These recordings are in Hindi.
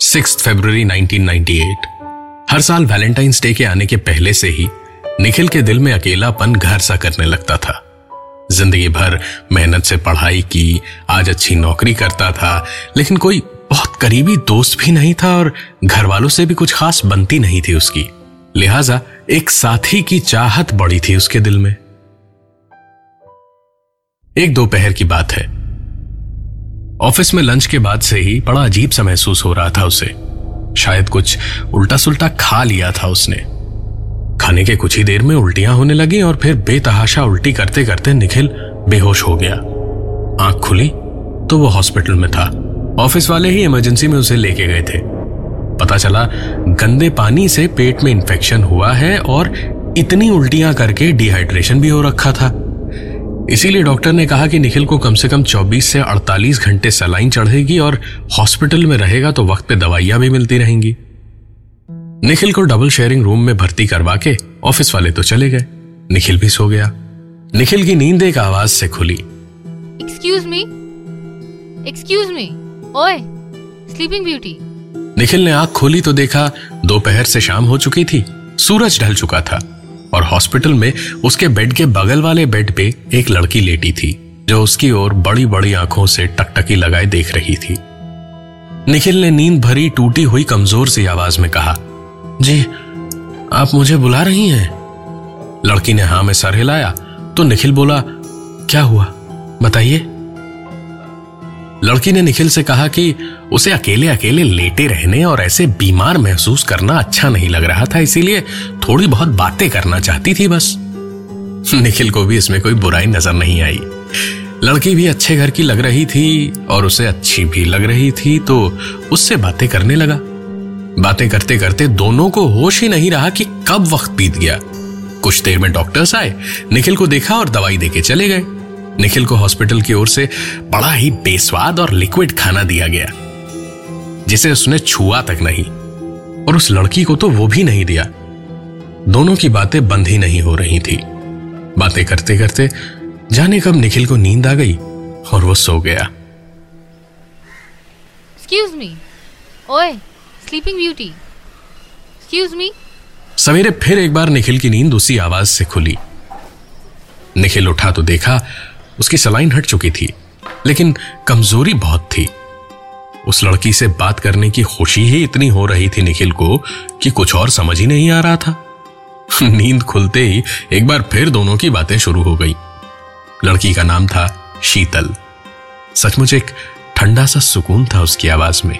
सिक्स फरवरी 1998 हर साल वैलेंटाइंस डे के आने के पहले से ही निखिल के दिल में अकेलापन घर सा करने लगता था। ज़िंदगी भर मेहनत से पढ़ाई की, आज अच्छी नौकरी करता था, लेकिन कोई बहुत करीबी दोस्त भी नहीं था और घर वालों से भी कुछ खास बनती नहीं थी उसकी। लिहाजा एक साथी की चाहत बड़ी थी उसके दिल में। एक दोपहर की बात है। ऑफ़िस में लंच के बाद से ही बड़ा अजीब सा महसूस हो रहा था उसे। शायद कुछ उल्टा सुल्टा खा लिया था उसने। खाने के कुछ ही देर में उल्टियाँ होने लगी और फिर बेतहाशा उल्टी करते करते निखिल बेहोश हो गया। आँख खुली तो वो हॉस्पिटल में था। ऑफ़िस वाले ही इमरजेंसी में उसे लेके गए थे। पता चला गंदे पानी से पेट में इंफेक्शन हुआ है और इतनी उल्टियाँ करके डिहाइड्रेशन भी हो रखा था। इसीलिए डॉक्टर ने कहा कि निखिल को कम से कम 24 से 48 घंटे सलाइन चढ़ेगी और हॉस्पिटल में रहेगा तो वक्त पे दवाइयाँ भी मिलती रहेंगी। निखिल को डबल शेयरिंग रूम में भर्ती करवा के ऑफ़िस वाले तो चले गए। निखिल भी सो गया। निखिल की नींद एक आवाज़ से खुली। एक्सक्यूज मी एक्सक्यूज मी ओए स्लीपिंग ब्यूटी निखिल ने आँख खोली तो देखा दोपहर से शाम हो चुकी थी। सूरज ढल चुका था। और हॉस्पिटल में उसके बेड के बगल वाले बेड पे एक लड़की लेटी थी, जो उसकी ओर बड़ी बड़ी आँखों से टकटकी लगाए देख रही थी। निखिल ने नींद भरी टूटी हुई कमज़ोर सी आवाज़ में कहा, जी, आप मुझे बुला रही हैं? लड़की ने हाँ में सर हिलाया तो निखिल बोला, क्या हुआ? बताइए। लड़की ने निखिल से कहा कि उसे अकेले अकेले लेटे रहने और ऐसे बीमार महसूस करना अच्छा नहीं लग रहा था, इसीलिए थोड़ी बहुत बातें करना चाहती थी बस। निखिल को भी इसमें कोई बुराई नज़र नहीं आई। लड़की भी अच्छे घर की लग रही थी और उसे अच्छी भी लग रही थी तो उससे बातें करने लगा। बातें करते करते दोनों को होश ही नहीं रहा कि कब वक्त बीत गया। कुछ देर में डॉक्टर्स आए, निखिल को देखा और दवाई देके चले गए। निखिल को हॉस्पिटल की ओर से बड़ा ही बेस्वाद और लिक्विड खाना दिया गया जिसे उसने छुआ तक नहीं और उस लड़की को तो वो भी नहीं दिया। दोनों की बातें बंद ही नहीं हो रही थी। बातें करते करते जाने कब निखिल को नींद आ गई और वो सो गया। एक्सक्यूज मी ओए स्लीपिंग ब्यूटी एक्सक्यूज मी सवेरे फिर एक बार निखिल की नींद उसी आवाज़ से खुली। निखिल उठा तो देखा उसकी सलाइन हट चुकी थी, लेकिन कमज़ोरी बहुत थी। उस लड़की से बात करने की खुशी ही इतनी हो रही थी निखिल को कि कुछ और समझ ही नहीं आ रहा था। नींद खुलते ही एक बार फिर दोनों की बातें शुरू हो गई। लड़की का नाम था शीतल। सचमुच एक ठंडा सा सुकून था उसकी आवाज़ में।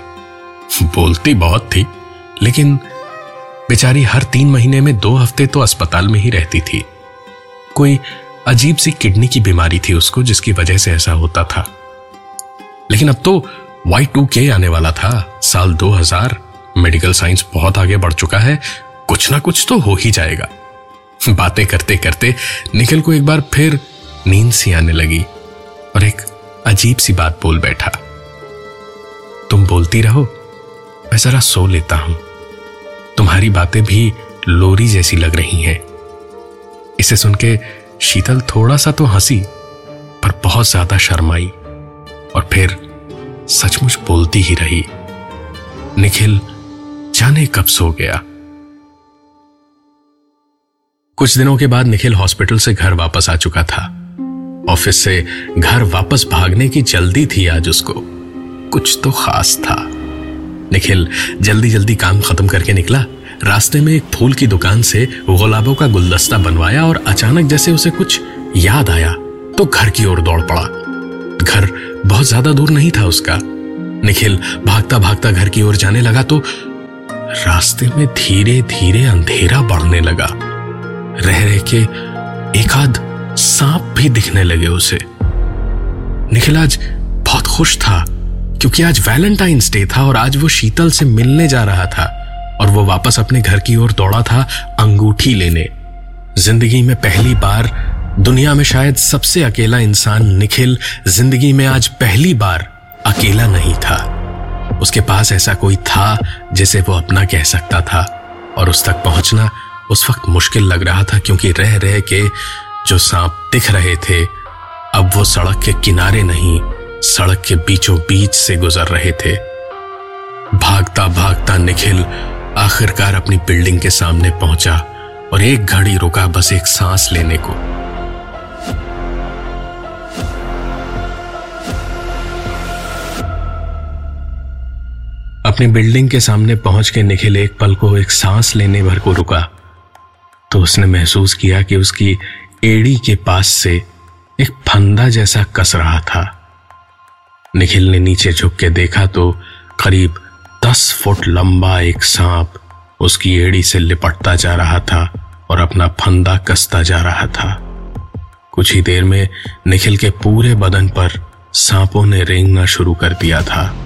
बोलती बहुत थी, लेकिन बेचारी हर तीन महीने में दो हफ़्ते तो अस्पताल में ही रहती थी। कोई अजीब सी किडनी की बीमारी थी उसको, जिसकी वजह से ऐसा होता था। लेकिन अब तो वाई टू के आने वाला था। साल 2000 मेडिकल साइंस बहुत आगे बढ़ चुका है। कुछ ना कुछ तो हो ही जाएगा। बातें करते करते निखिल को एक बार फिर नींद सी आने लगी और एक अजीब सी बात बोल बैठा। तुम बोलती रहो, मैं जरा सो लेता हूँ। तुम्हारी बातें भी लोरी जैसी लग रही हैं। इसे सुन के शीतल थोड़ा सा तो हँसी, पर बहुत ज़्यादा शर्माई और फिर सचमुच बोलती ही रही, निखिल, जाने कब सो गया? कुछ दिनों के बाद निखिल हॉस्पिटल से घर वापस आ चुका था। ऑफ़िस से घर वापस भागने की जल्दी थी आज उसको। कुछ तो खास था। निखिल जल्दी जल्दी काम खत्म करके निकला। रास्ते में एक फूल की दुकान से गुलाबों का गुलदस्ता बनवाया और अचानक जैसे उसे कुछ याद आया तो घर की ओर दौड़ पड़ा। घर बहुत ज़्यादा दूर नहीं था उसका। निखिल भागता भागता घर की ओर जाने लगा तो रास्ते में धीरे धीरे अंधेरा बढ़ने लगा। रह रह के एक आध सांप भी दिखने लगे उसे। निखिल आज बहुत खुश था, क्योंकि आज वैलेंटाइंस डे था और आज वो शीतल से मिलने जा रहा था। और वो वापस अपने घर की ओर दौड़ा था अंगूठी लेने। ज़िंदगी में पहली बार, दुनिया में शायद सबसे अकेला इंसान निखिल ज़िंदगी में आज पहली बार अकेला नहीं था। उसके पास ऐसा कोई था जिसे वो अपना कह सकता था और उस तक पहुँचना उस वक्त मुश्किल लग रहा था क्योंकि रह रह के जो सांप दिख रहे थे, अब वो सड़क के किनारे नहीं, सड़क के बीचों बीच से गुजर रहे थे। भागता भागता निखिल आखिरकार अपनी बिल्डिंग के सामने पहुँचा और एक घड़ी रुका बस एक सांस लेने को। अपनी बिल्डिंग के सामने पहुँच के निखिल एक पल को एक सांस लेने भर को रुका तो उसने महसूस किया कि उसकी एड़ी के पास से एक फंदा जैसा कस रहा था। निखिल ने नीचे झुक के देखा तो करीब दस फुट लंबा एक सांप उसकी एड़ी से लिपटता जा रहा था और अपना फंदा कसता जा रहा था। कुछ ही देर में निखिल के पूरे बदन पर सांपों ने रेंगना शुरू कर दिया था।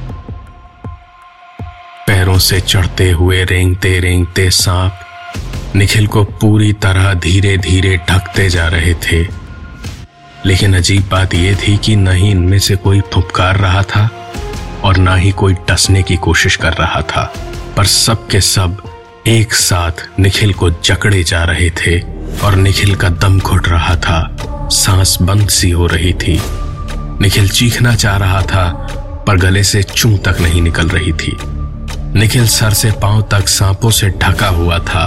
पैरों से चढ़ते हुए रेंगते रेंगते सांप निखिल को पूरी तरह धीरे धीरे ढकते जा रहे थे। लेकिन अजीब बात यह थी कि न ही इनमें से कोई फुपकार रहा था। और ना ही कोई टसने की कोशिश कर रहा था, पर सब के सब एक साथ निखिल को जकड़े जा रहे थे और निखिल का दम घुट रहा था, सांस बंद सी हो रही थी। निखिल चीखना चाह रहा था, पर गले से चूं तक नहीं निकल रही थी। निखिल सर से पाँव तक सांपों से ढका हुआ था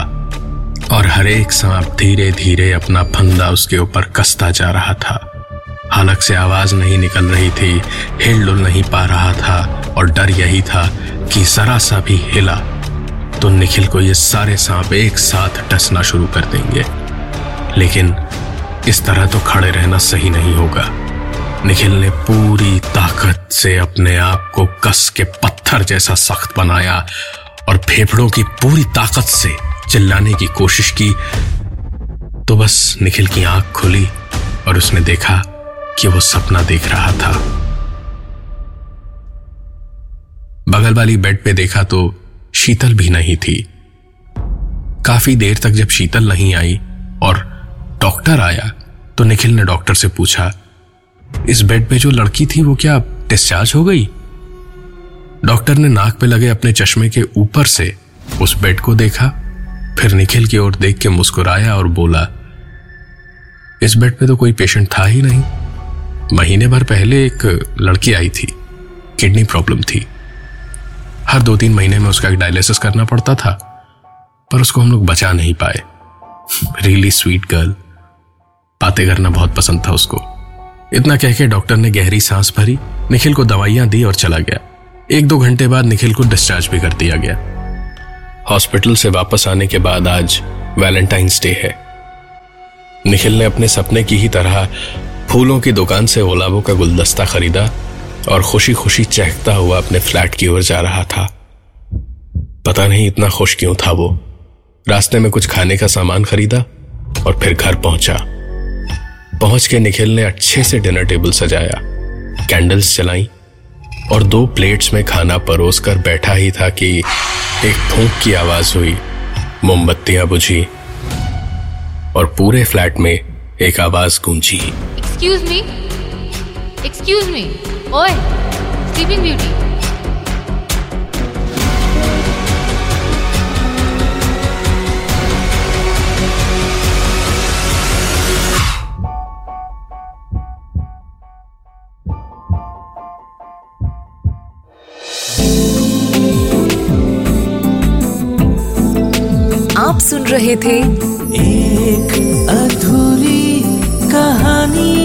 और हर एक सांप धीरे धीरे अपना फंदा उसके ऊपर कसता जा रहा था। हलक से आवाज़ नहीं निकल रही थी हिल डुल नहीं पा रहा था और डर यही था कि जरा सा भी हिला तो निखिल को ये सारे सांप एक साथ टसना शुरू कर देंगे। लेकिन इस तरह तो खड़े रहना सही नहीं होगा। निखिल ने पूरी ताकत से अपने आप को कस के पत्थर जैसा सख्त बनाया और फेफड़ों की पूरी ताकत से चिल्लाने की कोशिश की। तो बस निखिल की आँख खुली और उसने देखा कि वो सपना देख रहा था। बगल वाली बेड पे देखा तो शीतल भी नहीं थी। काफ़ी देर तक जब शीतल नहीं आई और डॉक्टर आया तो निखिल ने डॉक्टर से पूछा, इस बेड पे जो लड़की थी, वो क्या डिस्चार्ज हो गई? डॉक्टर ने नाक पे लगे अपने चश्मे के ऊपर से उस बेड को देखा, फिर निखिल की ओर देख के मुस्कुराया और बोला, इस बेड पे तो कोई पेशेंट था ही नहीं। महीने भर पहले एक लड़की आई थी। किडनी प्रॉब्लम थी। हर दो तीन महीने में उसका एक डायलिसिस करना पड़ता था, पर उसको हम लोग बचा नहीं पाए। रियली स्वीट गर्ल बातें करना बहुत पसंद था उसको। इतना कह के डॉक्टर ने गहरी सांस भरी, निखिल को दवाइयाँ दी और चला गया। एक दो घंटे बाद निखिल को डिस्चार्ज भी कर दिया गया। हॉस्पिटल से वापस आने के बाद आज वैलेंटाइंस डे है। निखिल ने अपने सपने की ही तरह फूलों की दुकान से गुलाबों का गुलदस्ता खरीदा और खुशी खुशी चहकता हुआ अपने फ्लैट की ओर जा रहा था। पता नहीं इतना खुश क्यों था वो। रास्ते में कुछ खाने का सामान खरीदा और फिर घर पहुँचा। पहुँच के निखिल ने अच्छे से डिनर टेबल सजाया, कैंडल्स जलाई और दो प्लेट्स में खाना परोस कर बैठा ही था कि एक फूंक की आवाज़ हुई, मोमबत्तियाँ बुझी और पूरे फ्लैट में एक आवाज़ गूंजी। एक्सक्यूज मी एक्सक्यूज मी ओए स्लीपिंग ब्यूटी आप सुन रहे थे एक अधूरी कहानी।